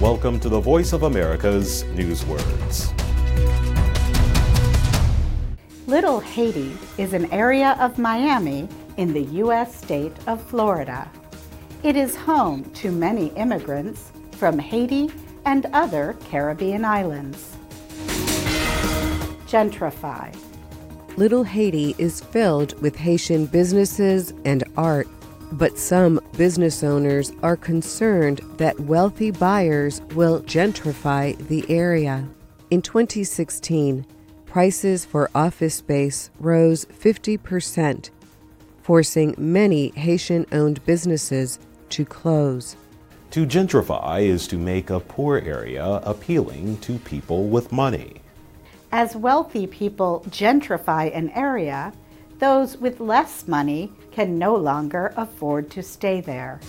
Welcome to the Voice of America's Newswords. Little Haiti is an area of Miami in the U.S. state of Florida. It is home to many immigrants from Haiti and other Caribbean islands. Gentrify. Little Haiti is filled with Haitian businesses and art, but some business owners are concerned that wealthy buyers will gentrify the area. In 2016, prices for office space rose 50%, forcing many Haitian owned businesses to close. To gentrify is to make a poor area appealing to people with money. As wealthy people gentrify an area, those with less money can no longer afford to stay there.